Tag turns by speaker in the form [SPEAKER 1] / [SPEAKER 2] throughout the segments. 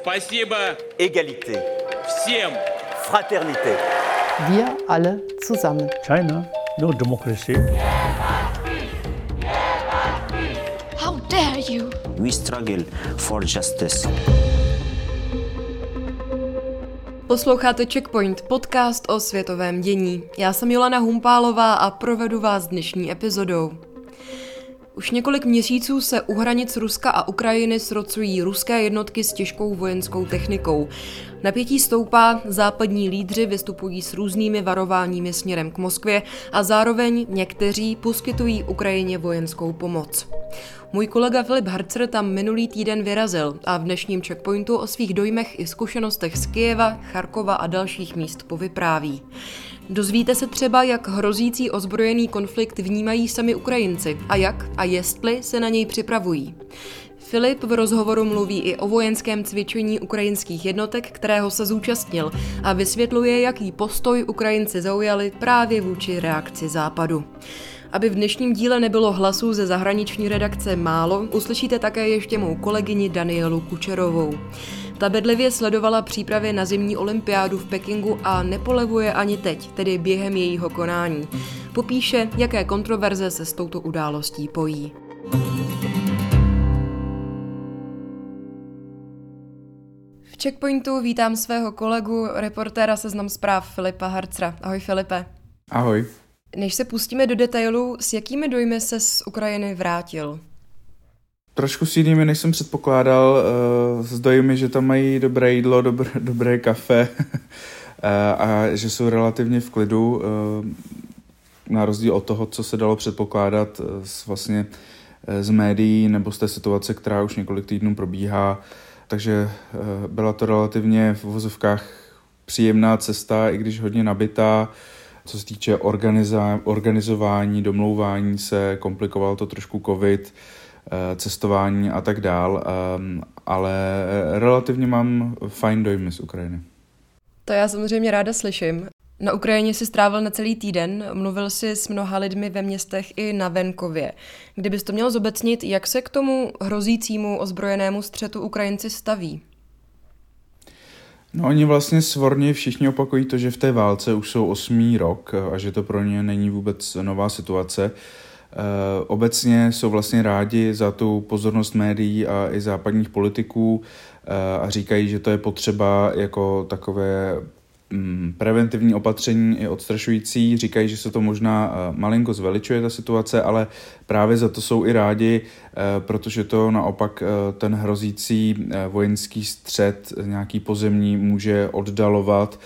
[SPEAKER 1] Спасибо
[SPEAKER 2] égalité,
[SPEAKER 1] всем.
[SPEAKER 2] fraternité.
[SPEAKER 3] Wir alle zusammen.
[SPEAKER 4] China, no democracy.
[SPEAKER 5] How dare you!
[SPEAKER 6] We struggle for justice.
[SPEAKER 7] Posloucháte Checkpoint, podcast o světovém dění. Já jsem Jolana Humpálová a provedu vás dnešní epizodou. Už několik měsíců se u hranic Ruska a Ukrajiny srocují ruské jednotky s těžkou vojenskou technikou. Napětí stoupá, západní lídři vystupují s různými varováními směrem k Moskvě a zároveň někteří poskytují Ukrajině vojenskou pomoc. Můj kolega Filip Harcer tam minulý týden vyrazil a v dnešním checkpointu o svých dojmech i zkušenostech z Kijeva, Charkova a dalších míst povypráví. Dozvíte se třeba, jak hrozící ozbrojený konflikt vnímají sami Ukrajinci a jak a jestli se na něj připravují. Filip v rozhovoru mluví i o vojenském cvičení ukrajinských jednotek, kterého se zúčastnil a vysvětluje, jaký postoj Ukrajinci zaujali právě vůči reakci Západu. Aby v dnešním díle nebylo hlasů ze zahraniční redakce málo, uslyšíte také ještě mou kolegyni Danielu Kučerovou. Ta bedlivě sledovala přípravy na zimní olympiádu v Pekingu a nepolevuje ani teď, tedy během jejího konání. Popíše, jaké kontroverze se s touto událostí pojí. V Checkpointu vítám svého kolegu, reportéra Seznam zpráv Filipa Harcra. Ahoj Filipe.
[SPEAKER 8] Ahoj.
[SPEAKER 7] Než se pustíme do detailů, s jakými dojmy se z Ukrajiny vrátil?
[SPEAKER 8] Trošku s jinými, než jsem předpokládal, uh, s dojmy, že tam mají dobré jídlo, dobré, dobré kafe uh, a že jsou relativně v klidu, uh, na rozdíl od toho, co se dalo předpokládat z, vlastně z médií nebo z té situace, která už několik týdnů probíhá. Takže byla to relativně v vozovkách příjemná cesta, i když hodně nabitá. Co se týče organiza- organizování, domlouvání se, komplikoval to trošku covid, cestování a tak dál, ale relativně mám fajn dojmy z Ukrajiny.
[SPEAKER 7] To já samozřejmě ráda slyším. Na Ukrajině si strávil na celý týden, mluvil si s mnoha lidmi ve městech i na venkově. Kdybys to měl zobecnit, jak se k tomu hrozícímu ozbrojenému střetu Ukrajinci staví?
[SPEAKER 8] No oni vlastně svorně všichni opakují to, že v té válce už jsou osmý rok a že to pro ně není vůbec nová situace. Obecně jsou vlastně rádi za tu pozornost médií a i západních politiků a říkají, že to je potřeba jako takové preventivní opatření i odstrašující. Říkají, že se to možná malinko zveličuje ta situace, ale právě za to jsou i rádi, protože to naopak ten hrozící vojenský střed nějaký pozemní může oddalovat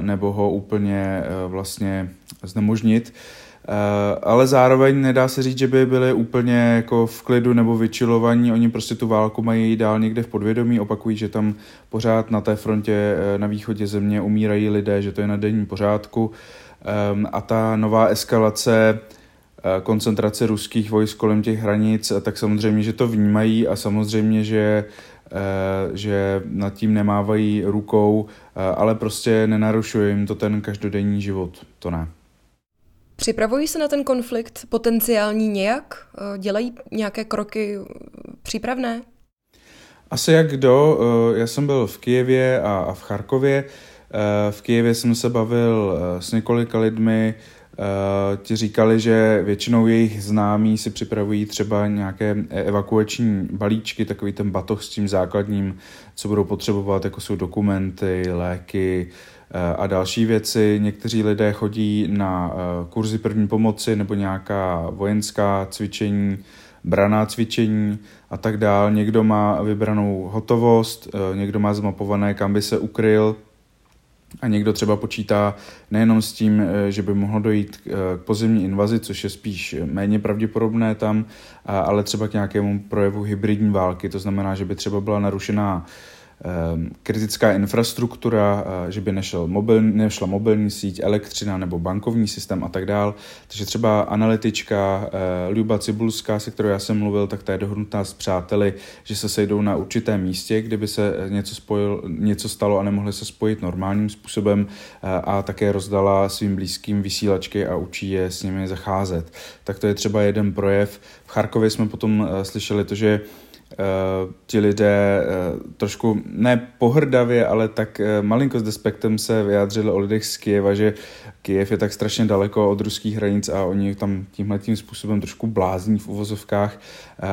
[SPEAKER 8] nebo ho úplně vlastně znemožnit. Ale zároveň nedá se říct, že by byli úplně jako v klidu nebo vyčilovaní. Oni prostě tu válku mají dál někde v podvědomí, opakují, že tam pořád na té frontě na východě země umírají lidé, že to je na denní pořádku. A ta nová eskalace koncentrace ruských vojsk kolem těch hranic, tak samozřejmě, že to vnímají a samozřejmě, že že nad tím nemávají rukou, ale prostě nenarušuje jim to ten každodenní život, to ne.
[SPEAKER 7] Připravují se na ten konflikt potenciální nějak? Dělají nějaké kroky přípravné?
[SPEAKER 8] Asi jak kdo. Já jsem byl v Kijevě a v Charkově. V Kijevě jsem se bavil s několika lidmi, ti říkali, že většinou jejich známí si připravují třeba nějaké evakuační balíčky, takový ten batoh s tím základním, co budou potřebovat, jako jsou dokumenty, léky, a další věci. Někteří lidé chodí na kurzy první pomoci nebo nějaká vojenská cvičení, braná cvičení a tak dál. Někdo má vybranou hotovost, někdo má zmapované, kam by se ukryl a někdo třeba počítá nejenom s tím, že by mohlo dojít k pozemní invazi, což je spíš méně pravděpodobné tam, ale třeba k nějakému projevu hybridní války, to znamená, že by třeba byla narušená kritická infrastruktura, že by nešel mobil, nešla mobilní síť, elektřina nebo bankovní systém a tak dál. Takže třeba analytička Luba Cibulská, se kterou já jsem mluvil, tak ta je dohodnutá s přáteli, že se sejdou na určitém místě, kdyby se něco, spojil, něco stalo a nemohli se spojit normálním způsobem a také rozdala svým blízkým vysílačky a učí je s nimi zacházet. Tak to je třeba jeden projev. V Charkově jsme potom slyšeli to, že ti lidé uh, trošku ne pohrdavě, ale tak uh, malinko s despektem se vyjádřili o lidech z Kijeva, že Kijev je tak strašně daleko od ruských hranic a oni tam tímhle tím způsobem trošku blázní v uvozovkách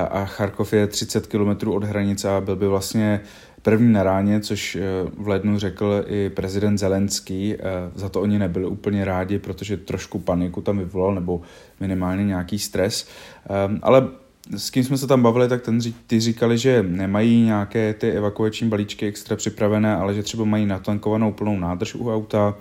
[SPEAKER 8] a Charkov je 30 kilometrů od hranice a byl by vlastně první na ráně, což v lednu řekl i prezident Zelenský. Za to oni nebyli úplně rádi, protože trošku paniku tam vyvolal, nebo minimálně nějaký stres. Ale s kým jsme se tam bavili, tak ten, ty říkali, že nemají nějaké ty evakuační balíčky extra připravené, ale že třeba mají natankovanou plnou nádrž u auta,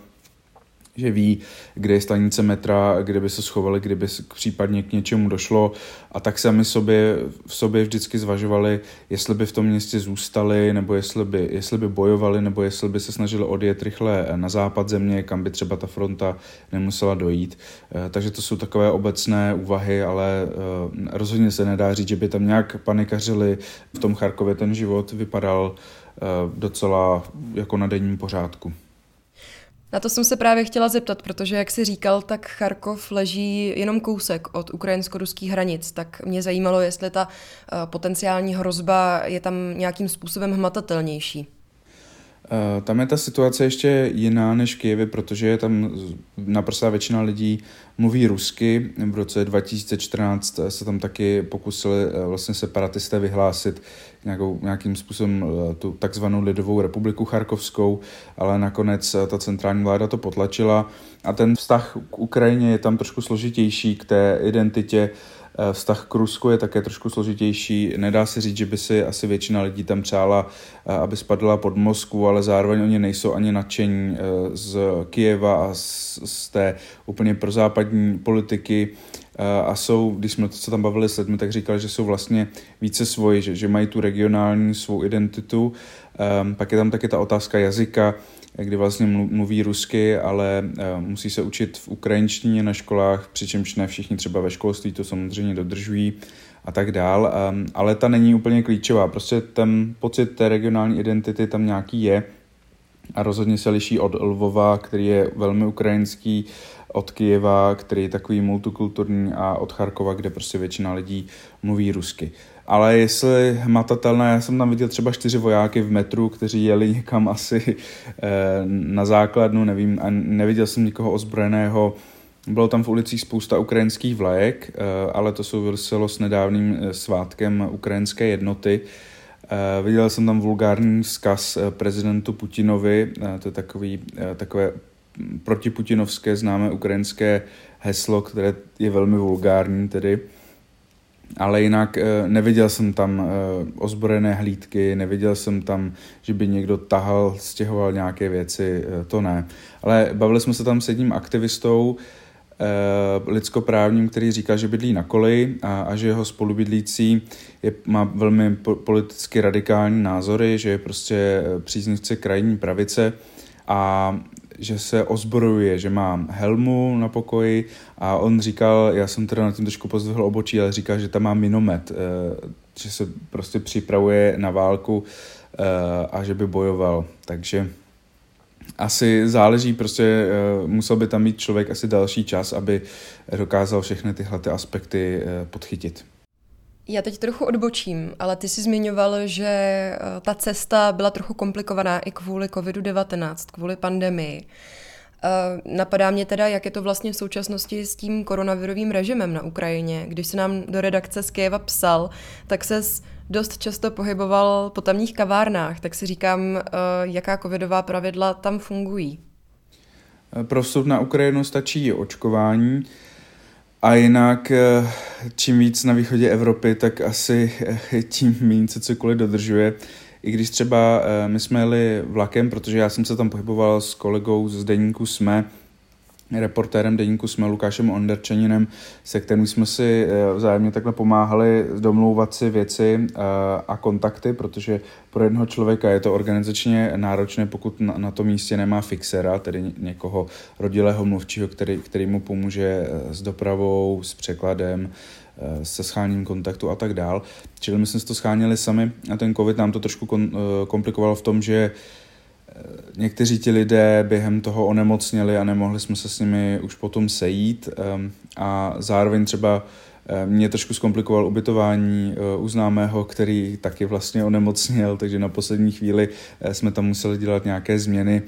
[SPEAKER 8] že ví, kde je stanice metra, kde by se schovali, kdyby případně k něčemu došlo a tak sami sobě, v sobě vždycky zvažovali, jestli by v tom městě zůstali, nebo jestli by, jestli by bojovali, nebo jestli by se snažili odjet rychle na západ země, kam by třeba ta fronta nemusela dojít. Eh, takže to jsou takové obecné úvahy, ale eh, rozhodně se nedá říct, že by tam nějak panikařili. V tom Charkově ten život vypadal eh, docela jako na denním pořádku.
[SPEAKER 7] Na to jsem se právě chtěla zeptat, protože jak jsi říkal, tak Charkov leží jenom kousek od ukrajinsko-ruských hranic, tak mě zajímalo, jestli ta eh, potenciální hrozba je tam nějakým způsobem hmatatelnější.
[SPEAKER 8] Eh, tam je ta situace ještě jiná než v Kijevě, protože tam naprostá většina lidí mluví rusky. V roce 2014 se tam taky pokusili eh, vlastně separatisté vyhlásit nějakou, nějakým způsobem eh, tu takzvanou lidovou republiku Charkovskou, ale nakonec ta centrální vláda to potlačila a ten vztah k Ukrajině je tam trošku složitější k té identitě Eh, vztah k Rusku je také trošku složitější. Nedá se říct, že by si asi většina lidí tam přála, eh, aby spadla pod Moskvu, ale zároveň oni nejsou ani nadšení eh, z Kijeva a z, té úplně prozápadní politiky a jsou, když jsme co tam bavili s lidmi, tak říkali, že jsou vlastně více svoji, že, že mají tu regionální svou identitu. Um, pak je tam taky ta otázka jazyka, kdy vlastně mluví rusky, ale eh, musí se učit v ukrajinštině na školách, přičemž ne všichni třeba ve školství to samozřejmě dodržují a tak dál, ehm, ale ta není úplně klíčová. Prostě ten pocit té regionální identity tam nějaký je a rozhodně se liší od Lvova, který je velmi ukrajinský, od Kijeva, který je takový multikulturní a od Charkova, kde prostě většina lidí mluví rusky ale jestli hmatatelné, já jsem tam viděl třeba čtyři vojáky v metru, kteří jeli někam asi eh, na základnu, nevím, a neviděl jsem nikoho ozbrojeného. Bylo tam v ulicích spousta ukrajinských vlajek, eh, ale to souviselo s nedávným eh, svátkem ukrajinské jednoty. Viděl jsem tam vulgární vzkaz prezidentu Putinovi, to je takový, takové protiputinovské známé ukrajinské heslo, které je velmi vulgární tedy ale jinak eh, neviděl jsem tam eh, ozbrojené hlídky, neviděl jsem tam, že by někdo tahal, stěhoval nějaké věci, eh, to ne. Ale bavili jsme se tam s jedním aktivistou, lidskoprávním, který říká, že bydlí na koleji a, a že jeho spolubydlící je, má velmi po, politicky radikální názory, že je prostě příznivce krajní pravice a že se ozbrojuje, že má helmu na pokoji a on říkal, já jsem teda na tím trošku pozdvihl obočí, ale říkal, že tam má minomet, eh, že se prostě připravuje na válku eh, a že by bojoval. Takže asi záleží, prostě eh, musel by tam mít člověk asi další čas, aby dokázal všechny tyhle ty aspekty podchytit.
[SPEAKER 7] Já teď trochu odbočím, ale ty jsi zmiňoval, že eh, ta cesta byla trochu komplikovaná i kvůli COVID-19, kvůli pandemii. Uh, napadá mě teda, jak je to vlastně v současnosti s tím koronavirovým režimem na Ukrajině. Když se nám do redakce z Kyjeva psal, tak se dost často pohyboval po tamních kavárnách, tak si říkám, uh, jaká covidová pravidla tam fungují.
[SPEAKER 8] Pro vstup na Ukrajinu stačí očkování. A jinak, eh, čím víc na východě Evropy, tak asi eh, tím méně se cokoliv dodržuje. I když třeba eh, my jsme jeli vlakem, protože já jsem se tam pohyboval s kolegou z deníku SME, reportérem deníku jsme Lukášem Onderčeninem, se kterým jsme si eh, vzájemně takhle pomáhali domlouvat si věci eh, a kontakty, protože pro jednoho člověka je to organizačně náročné, pokud na, na tom místě nemá fixera, tedy někoho rodilého mluvčího, který, který mu pomůže s dopravou, s překladem, se scháním kontaktu a tak dál. Čili my jsme si to scháněli sami a ten covid nám to trošku komplikoval v tom, že někteří ti lidé během toho onemocněli a nemohli jsme se s nimi už potom sejít ehm, a zároveň třeba mě trošku zkomplikoval ubytování eh, u známého, který taky vlastně onemocněl, takže na poslední chvíli eh, jsme tam museli dělat nějaké změny.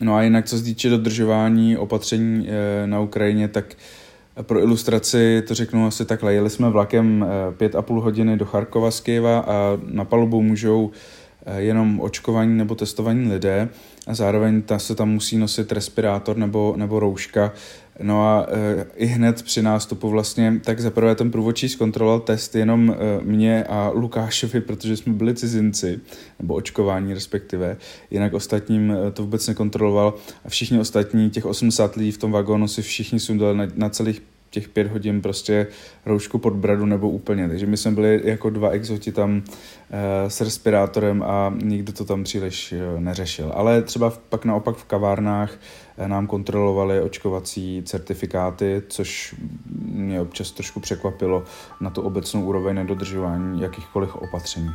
[SPEAKER 8] No a jinak, co se týče dodržování opatření eh, na Ukrajině, tak pro ilustraci to řeknu asi takhle. Jeli jsme vlakem pět a půl hodiny do Charkova z Kyjeva a na palubu můžou Eh, jenom očkovaní nebo testovaní lidé a zároveň ta se tam musí nosit respirátor nebo, nebo rouška. No a e, i hned při nástupu vlastně, tak zaprvé ten průvodčí zkontroloval test jenom e, mě a Lukášovi, protože jsme byli cizinci, nebo očkování respektive, jinak ostatním to vůbec nekontroloval a všichni ostatní, těch 80 lidí v tom vagónu si všichni sundali na, na celých těch pět hodin prostě roušku pod bradu nebo úplně. Takže my jsme byli jako dva exoti tam e, s respirátorem a nikdo to tam příliš e, neřešil. Ale třeba v, pak naopak v kavárnách e, nám kontrolovali očkovací certifikáty, což mě občas trošku překvapilo na tu obecnou úroveň nedodržování jakýchkoliv opatření.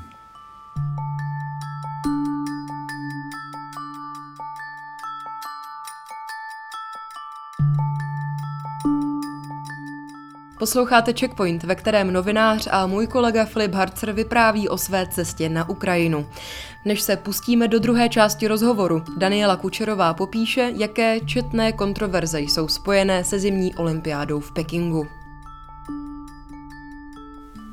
[SPEAKER 7] Posloucháte Checkpoint, ve kterém novinář a můj kolega Filip Harcer vypráví o své cestě na Ukrajinu. Než se pustíme do druhé části rozhovoru, Daniela Kučerová popíše, jaké četné kontroverze jsou spojené se zimní olympiádou v Pekingu.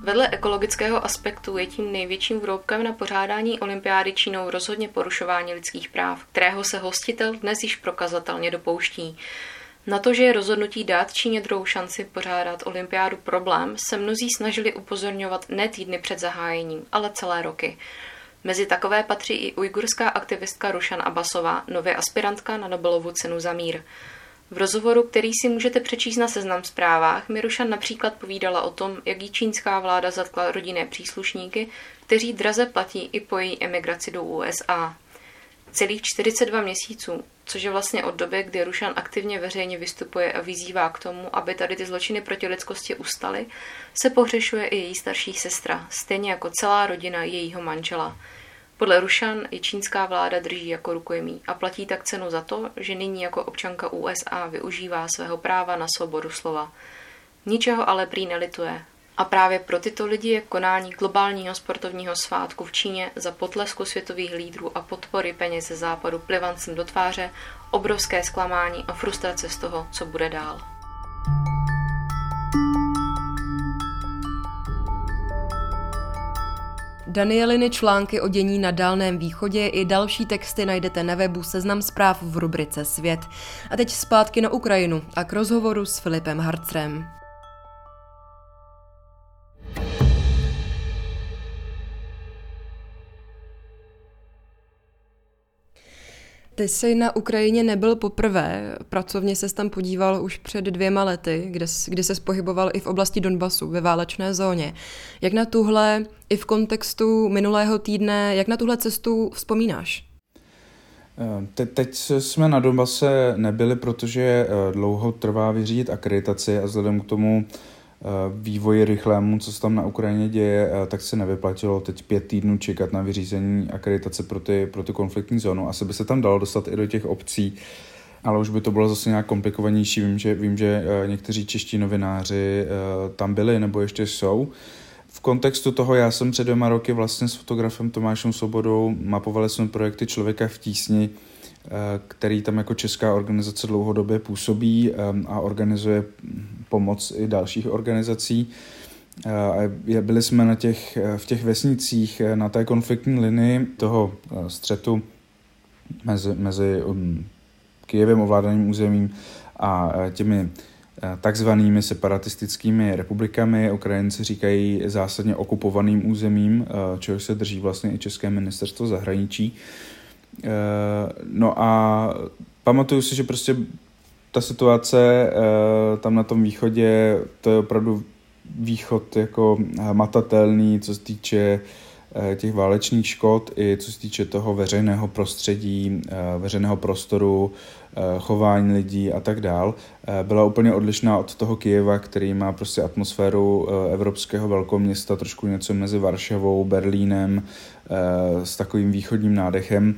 [SPEAKER 9] Vedle ekologického aspektu je tím největším vroubkem na pořádání olympiády Čínou rozhodně porušování lidských práv, kterého se hostitel dnes již prokazatelně dopouští. Na to, že je rozhodnutí dát Číně druhou šanci pořádat olympiádu problém, se mnozí snažili upozorňovat ne týdny před zahájením, ale celé roky. Mezi takové patří i ujgurská aktivistka Rušan Abasová, nově aspirantka na Nobelovu cenu za mír. V rozhovoru, který si můžete přečíst na seznam zprávách, mi Rušan například povídala o tom, jak jí čínská vláda zatkla rodinné příslušníky, kteří draze platí i po její emigraci do USA. Celých 42 měsíců což je vlastně od doby, kdy Rušan aktivně veřejně vystupuje a vyzývá k tomu, aby tady ty zločiny proti lidskosti ustaly, se pohřešuje i její starší sestra, stejně jako celá rodina jejího manžela. Podle Rušan je čínská vláda drží jako rukojmí a platí tak cenu za to, že nyní jako občanka USA využívá svého práva na svobodu slova. Ničeho ale prý nelituje a právě pro tyto lidi je konání globálního sportovního svátku v Číně za potlesku světových lídrů a podpory peněz ze západu plivancem do tváře obrovské zklamání a frustrace z toho, co bude dál.
[SPEAKER 7] Danieliny články o dění na Dálném východě i další texty najdete na webu Seznam zpráv v rubrice Svět. A teď zpátky na Ukrajinu a k rozhovoru s Filipem Harcrem. Ty jsi na Ukrajině nebyl poprvé, pracovně se tam podíval už před dvěma lety, kde, kdy se pohyboval i v oblasti Donbasu, ve válečné zóně. Jak na tuhle, i v kontextu minulého týdne, jak na tuhle cestu vzpomínáš?
[SPEAKER 8] Eh, te, teď jsme na Donbase nebyli, protože eh, dlouho trvá vyřídit akreditaci a vzhledem k tomu, vývoji rychlému, co se tam na Ukrajině děje, eh, tak se nevyplatilo teď pět týdnů čekat na vyřízení akreditace pro ty, pro ty konfliktní zónu. Asi by se tam dalo dostat i do těch obcí, ale už by to bylo zase nějak komplikovanější. Vím, že, vím, že eh, někteří čeští novináři tam byli nebo ještě jsou. V kontextu toho já jsem před dvěma roky vlastně s fotografem Tomášem Svobodou mapovali jsme projekty Člověka v tísni, který tam jako česká organizace dlouhodobě působí a organizuje pomoc i dalších organizací. Byli jsme na těch, v těch vesnicích na té konfliktní linii toho střetu mezi, mezi um, Kijevem ovládaným územím a těmi takzvanými separatistickými republikami. Ukrajinci říkají zásadně okupovaným územím, čeho se drží vlastně i České ministerstvo zahraničí. No a pamatuju si, že prostě ta situace tam na tom východě, to je opravdu východ jako matatelný, co se týče těch válečných škod i co se týče toho veřejného prostředí, veřejného prostoru, Eh, chování lidí a tak dál, eh, byla úplně odlišná od toho Kijeva, který má prostě atmosféru eh, evropského velkoměsta, trošku něco mezi Varšavou, Berlínem, s takovým východním nádechem.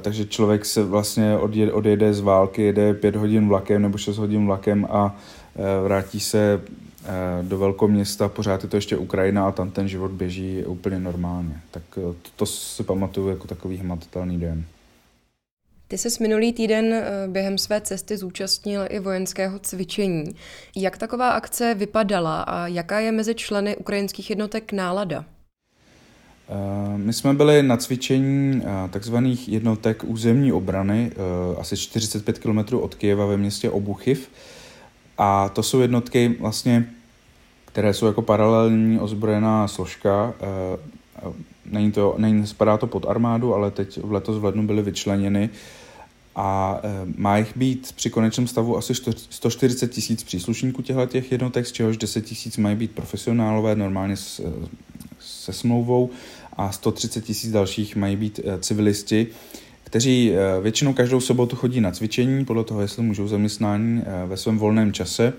[SPEAKER 8] Takže člověk se vlastně odjede, odjede z války, jede pět hodin vlakem nebo 6 hodin vlakem a vrátí se do velkoměsta, pořád je to ještě Ukrajina a tam ten život běží úplně normálně. Tak to, to si pamatuju jako takový hmatatelný den.
[SPEAKER 7] Ty jsi minulý týden eh, během své cesty zúčastnil i vojenského cvičení. Jak taková akce vypadala a jaká je mezi členy ukrajinských jednotek nálada?
[SPEAKER 8] Eh, my jsme byli na cvičení eh, takzvaných jednotek územní obrany, asi 45 km od Kijeva ve městě Obuchiv. A to jsou jednotky vlastně, které jsou jako paralelní ozbrojená složka. Není to, není, spadá to pod armádu, ale teď v letos v lednu byly vyčleněny a e, má jich být při konečném stavu asi 140 tisíc příslušníků těchto těch jednotek, z čehož 10 tisíc mají být profesionálové normálně s, e, se smlouvou a 130 tisíc dalších mají být civilisti, kteří většinou každou sobotu chodí na cvičení, podle toho, jestli můžou zaměstnání ve svém volném čase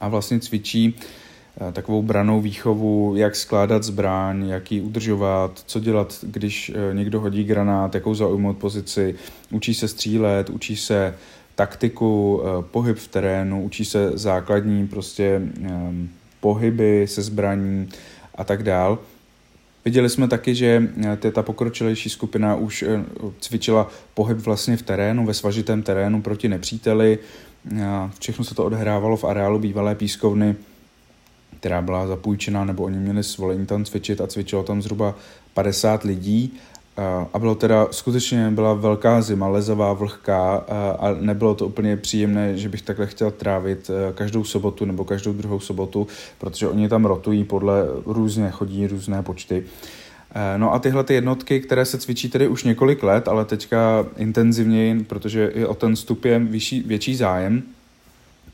[SPEAKER 8] a vlastně cvičí Eh, takovou branou výchovu, jak skládat zbraň, jak ji udržovat, co dělat, když eh, někdo hodí granát, jakou zaujmout pozici, učí se střílet, učí se taktiku, eh, pohyb v terénu, učí se základní prostě pohyby se zbraní a tak dál. Viděli jsme taky, že ta pokročilejší skupina už cvičila pohyb vlastně v terénu, ve svažitém terénu proti nepříteli. Všechno se to odhrávalo v areálu bývalé pískovny která byla zapůjčená, nebo oni měli svolení tam cvičit a cvičilo tam zhruba 50 lidí. A bylo teda, skutečně byla velká zima, lezavá, vlhká a nebylo to úplně příjemné, že bych takhle chtěl trávit e, každou sobotu nebo každou druhou sobotu, protože oni tam rotují podle různě, chodí různé počty. E, no a tyhle ty jednotky, které se cvičí tedy už několik let, ale teďka intenzivněji, protože i o ten stup je vyšší, větší zájem,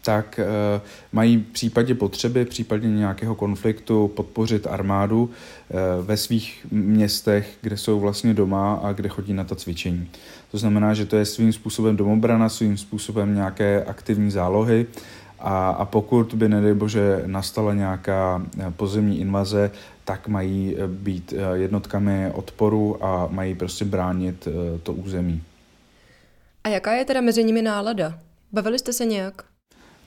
[SPEAKER 8] tak eh, mají v případě potřeby, v případě nějakého konfliktu podpořit armádu eh, ve svých městech, kde jsou vlastně doma a kde chodí na ta cvičení. To znamená, že to je svým způsobem domobrana, svým způsobem nějaké aktivní zálohy a, a pokud by, nedej bože, nastala nějaká eh, pozemní invaze, tak mají být jednotkami odporu a mají prostě bránit to území.
[SPEAKER 7] A jaká je teda mezi nimi nálada? Bavili jste se nějak?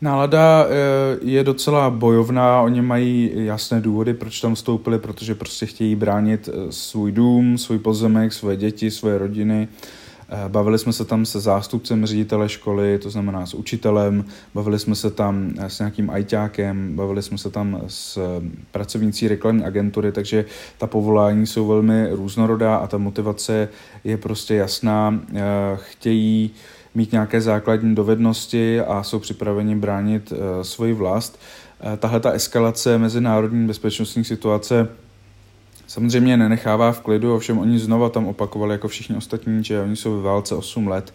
[SPEAKER 8] Nálada eh, je docela bojovná, oni mají jasné důvody, proč tam vstoupili, protože prostě chtějí bránit eh, svůj dům, svůj pozemek, svoje děti, svoje rodiny. Eh, bavili jsme se tam se zástupcem ředitele školy, to znamená s učitelem, bavili jsme se tam s nějakým ajťákem, bavili jsme se tam s pracovnící reklamní agentury, takže ta povolání jsou velmi různorodá a ta motivace je prostě jasná. Chtějí mít nějaké základní dovednosti a jsou připraveni bránit uh, svoji vlast. Uh, tahle ta eskalace mezinárodní bezpečnostní situace samozřejmě nenechává v klidu, ovšem oni znova tam opakovali jako všichni ostatní, že oni jsou ve válce 8 let,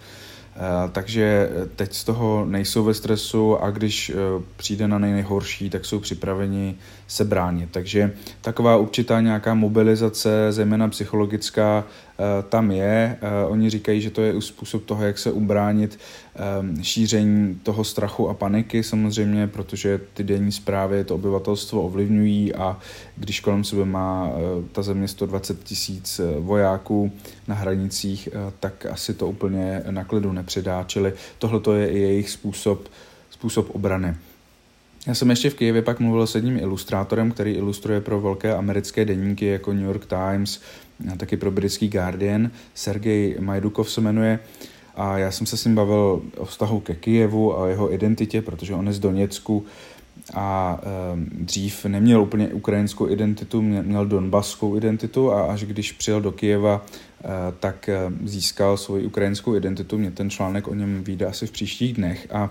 [SPEAKER 8] uh, takže teď z toho nejsou ve stresu a když přijde na nejhorší, tak jsou připraveni se bránit. Takže taková určitá nějaká mobilizace, zejména psychologická, Eh, tam je. Eh, oni říkají, že to je způsob toho, jak se ubránit ehm, šíření toho strachu a paniky samozřejmě, protože ty denní zprávy to obyvatelstvo ovlivňují a když kolem sebe má eh, ta země 120 tisíc vojáků na hranicích, tak asi to úplně na klidu nepředá. Čili tohle je i jejich způsob, způsob obrany. Já jsem ještě v Kijevě pak mluvil s jedním ilustrátorem, který ilustruje pro velké americké deníky jako New York Times, taky pro britský Guardian. Sergej Majdukov se jmenuje a já jsem se s ním bavil o vztahu ke Kijevu a jeho identitě, protože on je z Doněcku a e, dřív neměl úplně ukrajinskou identitu, měl donbaskou identitu a až když přijel do Kijeva, e, tak e, získal svoji ukrajinskou identitu. Mě ten článek o něm vyjde asi v příštích dnech a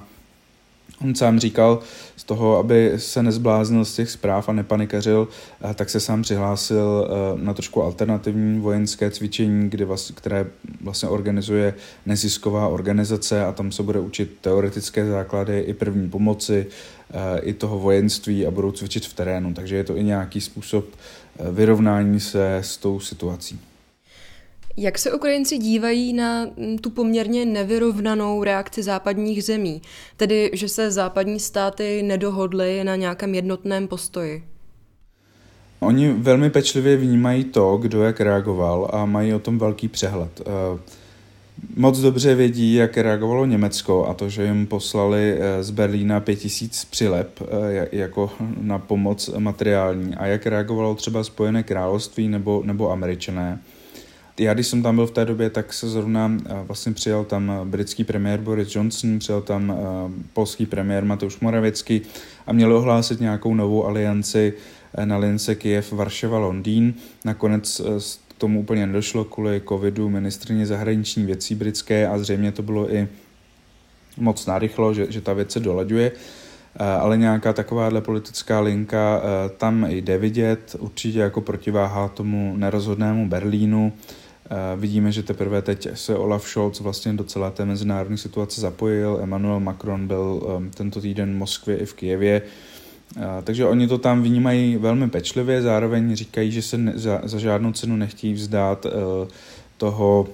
[SPEAKER 8] On sám říkal z toho, aby se nezbláznil z těch zpráv a nepanikařil, eh, tak se sám přihlásil eh, na trošku alternativní vojenské cvičení, kdy vlastně, které vlastně organizuje nezisková organizace a tam se bude učit teoretické základy i první pomoci, eh, i toho vojenství a budou cvičit v terénu. Takže je to i nějaký způsob vyrovnání se s tou situací.
[SPEAKER 7] Jak se Ukrajinci dívají na mm, tu poměrně nevyrovnanou reakci západních zemí, tedy že se západní státy nedohodly na nějakém jednotném postoji?
[SPEAKER 8] Oni velmi pečlivě vnímají to, kdo jak reagoval a mají o tom velký přehled. Eh, moc dobře vědí, jak reagovalo Německo a to, že jim poslali eh, z Berlína 5000 přilep eh, jako na pomoc materiální a jak reagovalo třeba Spojené království nebo, nebo Američané. Já, když jsem tam byl v té době, tak se zrovna eh, vlastně přijel tam eh, britský premiér Boris Johnson, přijel tam eh, polský premiér Mateusz Moravěcký a měli ohlásit nějakou novou alianci na lince Kiev, Varšava, Londýn. Nakonec k tomu úplně nedošlo kvůli covidu ministrině zahraniční věcí britské a zřejmě to bylo i moc narychlo, že, že ta věc se dolaďuje. Ale nějaká takováhle politická linka tam jde vidět, určitě jako protiváha tomu nerozhodnému Berlínu, Vidíme, že teprve teď se Olaf Scholz vlastně do celé té mezinárodní situace zapojil. Emmanuel Macron byl um, tento týden v Moskvě i v Kijevě. Takže oni to tam vnímají velmi pečlivě, zároveň říkají, že se za, za žádnou cenu nechtějí vzdát uh, toho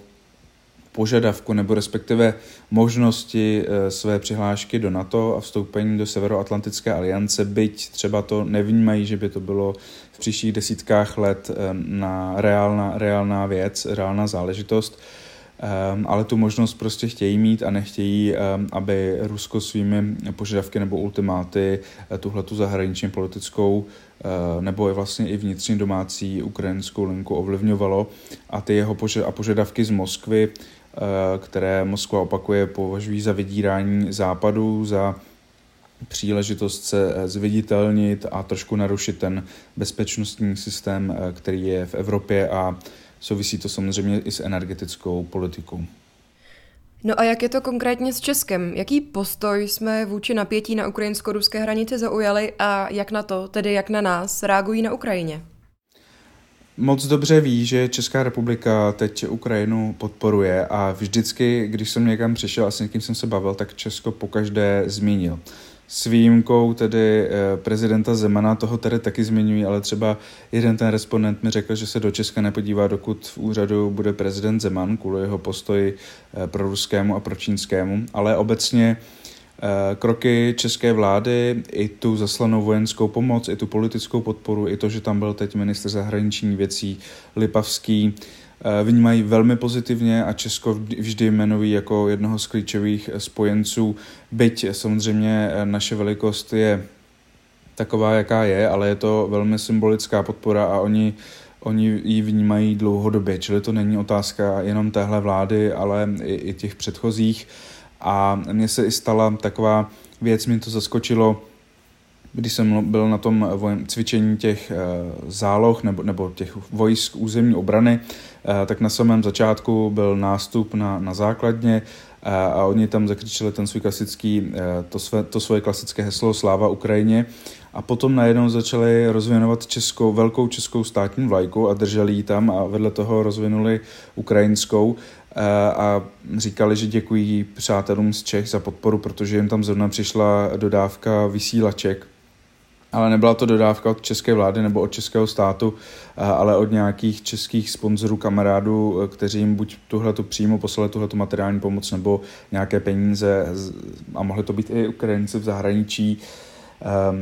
[SPEAKER 8] požadavku nebo respektive možnosti eh, své přihlášky do NATO a vstoupení do Severoatlantické aliance, byť třeba to nevnímají, že by to bylo v příštích desítkách let eh, na reálná, reálná věc, reálná záležitost, ehm, ale tu možnost prostě chtějí mít a nechtějí, ehm, aby Rusko svými požadavky nebo ultimáty eh, tuhle tu zahraničně politickou nebo je vlastně i vnitřní domácí ukrajinskou linku ovlivňovalo. A ty jeho požadavky z Moskvy které Moskva opakuje, považují za vydírání západu, za příležitost se eh, zviditelnit a trošku narušit ten bezpečnostní systém, eh, který je v Evropě a souvisí to samozřejmě i s energetickou politikou.
[SPEAKER 7] No a jak je to konkrétně s Českem? Jaký postoj jsme vůči napětí na ukrajinsko-ruské hranici zaujali a jak na to, tedy jak na nás, reagují na Ukrajině?
[SPEAKER 8] Moc dobře ví, že Česká republika teď Ukrajinu podporuje a vždycky, když jsem někam přišel a s někým jsem se bavil, tak Česko pokaždé zmínil. S výjimkou tedy eh, prezidenta Zemana, toho tedy taky zmiňují, ale třeba jeden ten respondent mi řekl, že se do Česka nepodívá, dokud v úřadu bude prezident Zeman kvůli jeho postoji eh, pro ruskému a pro čínskému, ale obecně kroky české vlády, i tu zaslanou vojenskou pomoc, i tu politickou podporu, i to, že tam byl teď minister zahraniční věcí Lipavský, eh, vnímají velmi pozitivně a Česko vždy jmenují jako jednoho z klíčových spojenců, byť samozřejmě eh, naše velikost je taková, jaká je, ale je to velmi symbolická podpora a oni Oni ji vnímají dlouhodobě, čili to není otázka jenom téhle vlády, ale i, i těch předchozích. A mně se i stala taková věc, mě to zaskočilo, když jsem byl na tom cvičení těch eh, záloh nebo, nebo těch vojsk územní obrany, eh, tak na samém začátku byl nástup na, na základně a, eh, a oni tam zakřičeli ten svůj klasický, to, své, to svoje klasické heslo Sláva Ukrajině. A potom najednou začali rozvinovat českou, velkou českou státní vlajku a drželi ji tam a vedle toho rozvinuli ukrajinskou a říkali, že děkují přátelům z Čech za podporu, protože jim tam zrovna přišla dodávka vysílaček, ale nebyla to dodávka od české vlády nebo od českého státu, ale od nějakých českých sponzorů, kamarádů, kteří jim buď tuhle tu přímo poslali tuhle materiální pomoc nebo nějaké peníze a mohly to být i Ukrajinci v zahraničí,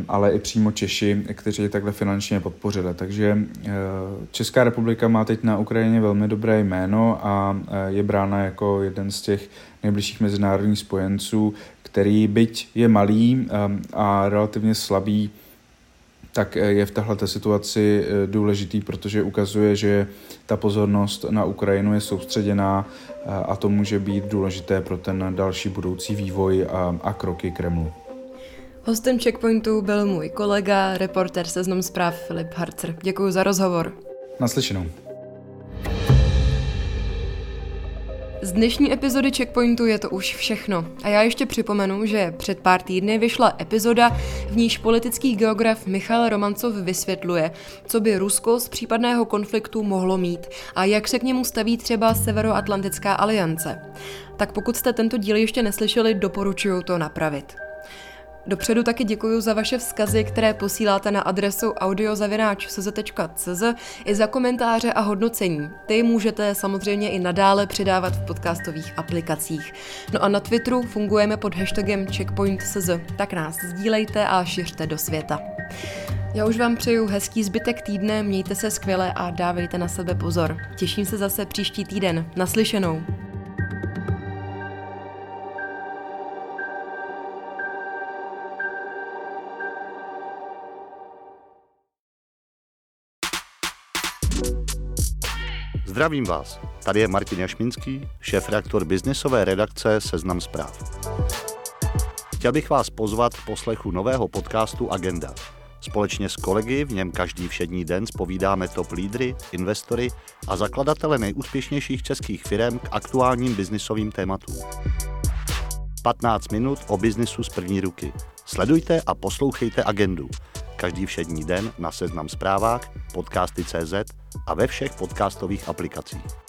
[SPEAKER 8] ale i přímo Češi, kteří je takhle finančně podpořili. Takže eh, Česká republika má teď na Ukrajině velmi dobré jméno a eh, je brána jako jeden z těch nejbližších mezinárodních spojenců, který byť je malý ehm, a relativně slabý, tak eh, je v této situaci důležitý, protože ukazuje, že ta pozornost na Ukrajinu je soustředěná a to může být důležité pro ten další budoucí vývoj a, a kroky Kremlu.
[SPEAKER 7] Hostem Checkpointu byl můj kolega, reporter Seznam zpráv Filip Harcer. Děkuji za rozhovor.
[SPEAKER 8] Naslyšenou.
[SPEAKER 7] Z dnešní epizody Checkpointu je to už všechno. A já ještě připomenu, že před pár týdny vyšla epizoda, v níž politický geograf Michal Romancov vysvětluje, co by Rusko z případného konfliktu mohlo mít a jak se k němu staví třeba Severoatlantická aliance. Tak pokud jste tento díl ještě neslyšeli, doporučuju to napravit. Dopředu taky děkuji za vaše vzkazy, které posíláte na adresu audiozavináč.cz i za komentáře a hodnocení. Ty můžete samozřejmě i nadále přidávat v podcastových aplikacích. No a na Twitteru fungujeme pod hashtagem checkpoint.cz, tak nás sdílejte a šiřte do světa. Já už vám přeju hezký zbytek týdne, mějte se skvěle a dávejte na sebe pozor. Těším se zase příští týden. Naslyšenou.
[SPEAKER 10] Zdravím vás, tady je Martin Jašminský, šéf-reaktor biznisové redakce Seznam zpráv. Chtěl bych vás pozvat k poslechu nového podcastu Agenda. Společně s kolegy v něm každý všední den spovídáme top lídry, investory a zakladatele nejúspěšnějších českých firm k aktuálním biznisovým tématům. 15 minut o biznisu z první ruky. Sledujte a poslouchejte agendu. Každý všední den na Seznam zprávách, podcasty.cz a ve všech podcastových aplikacích.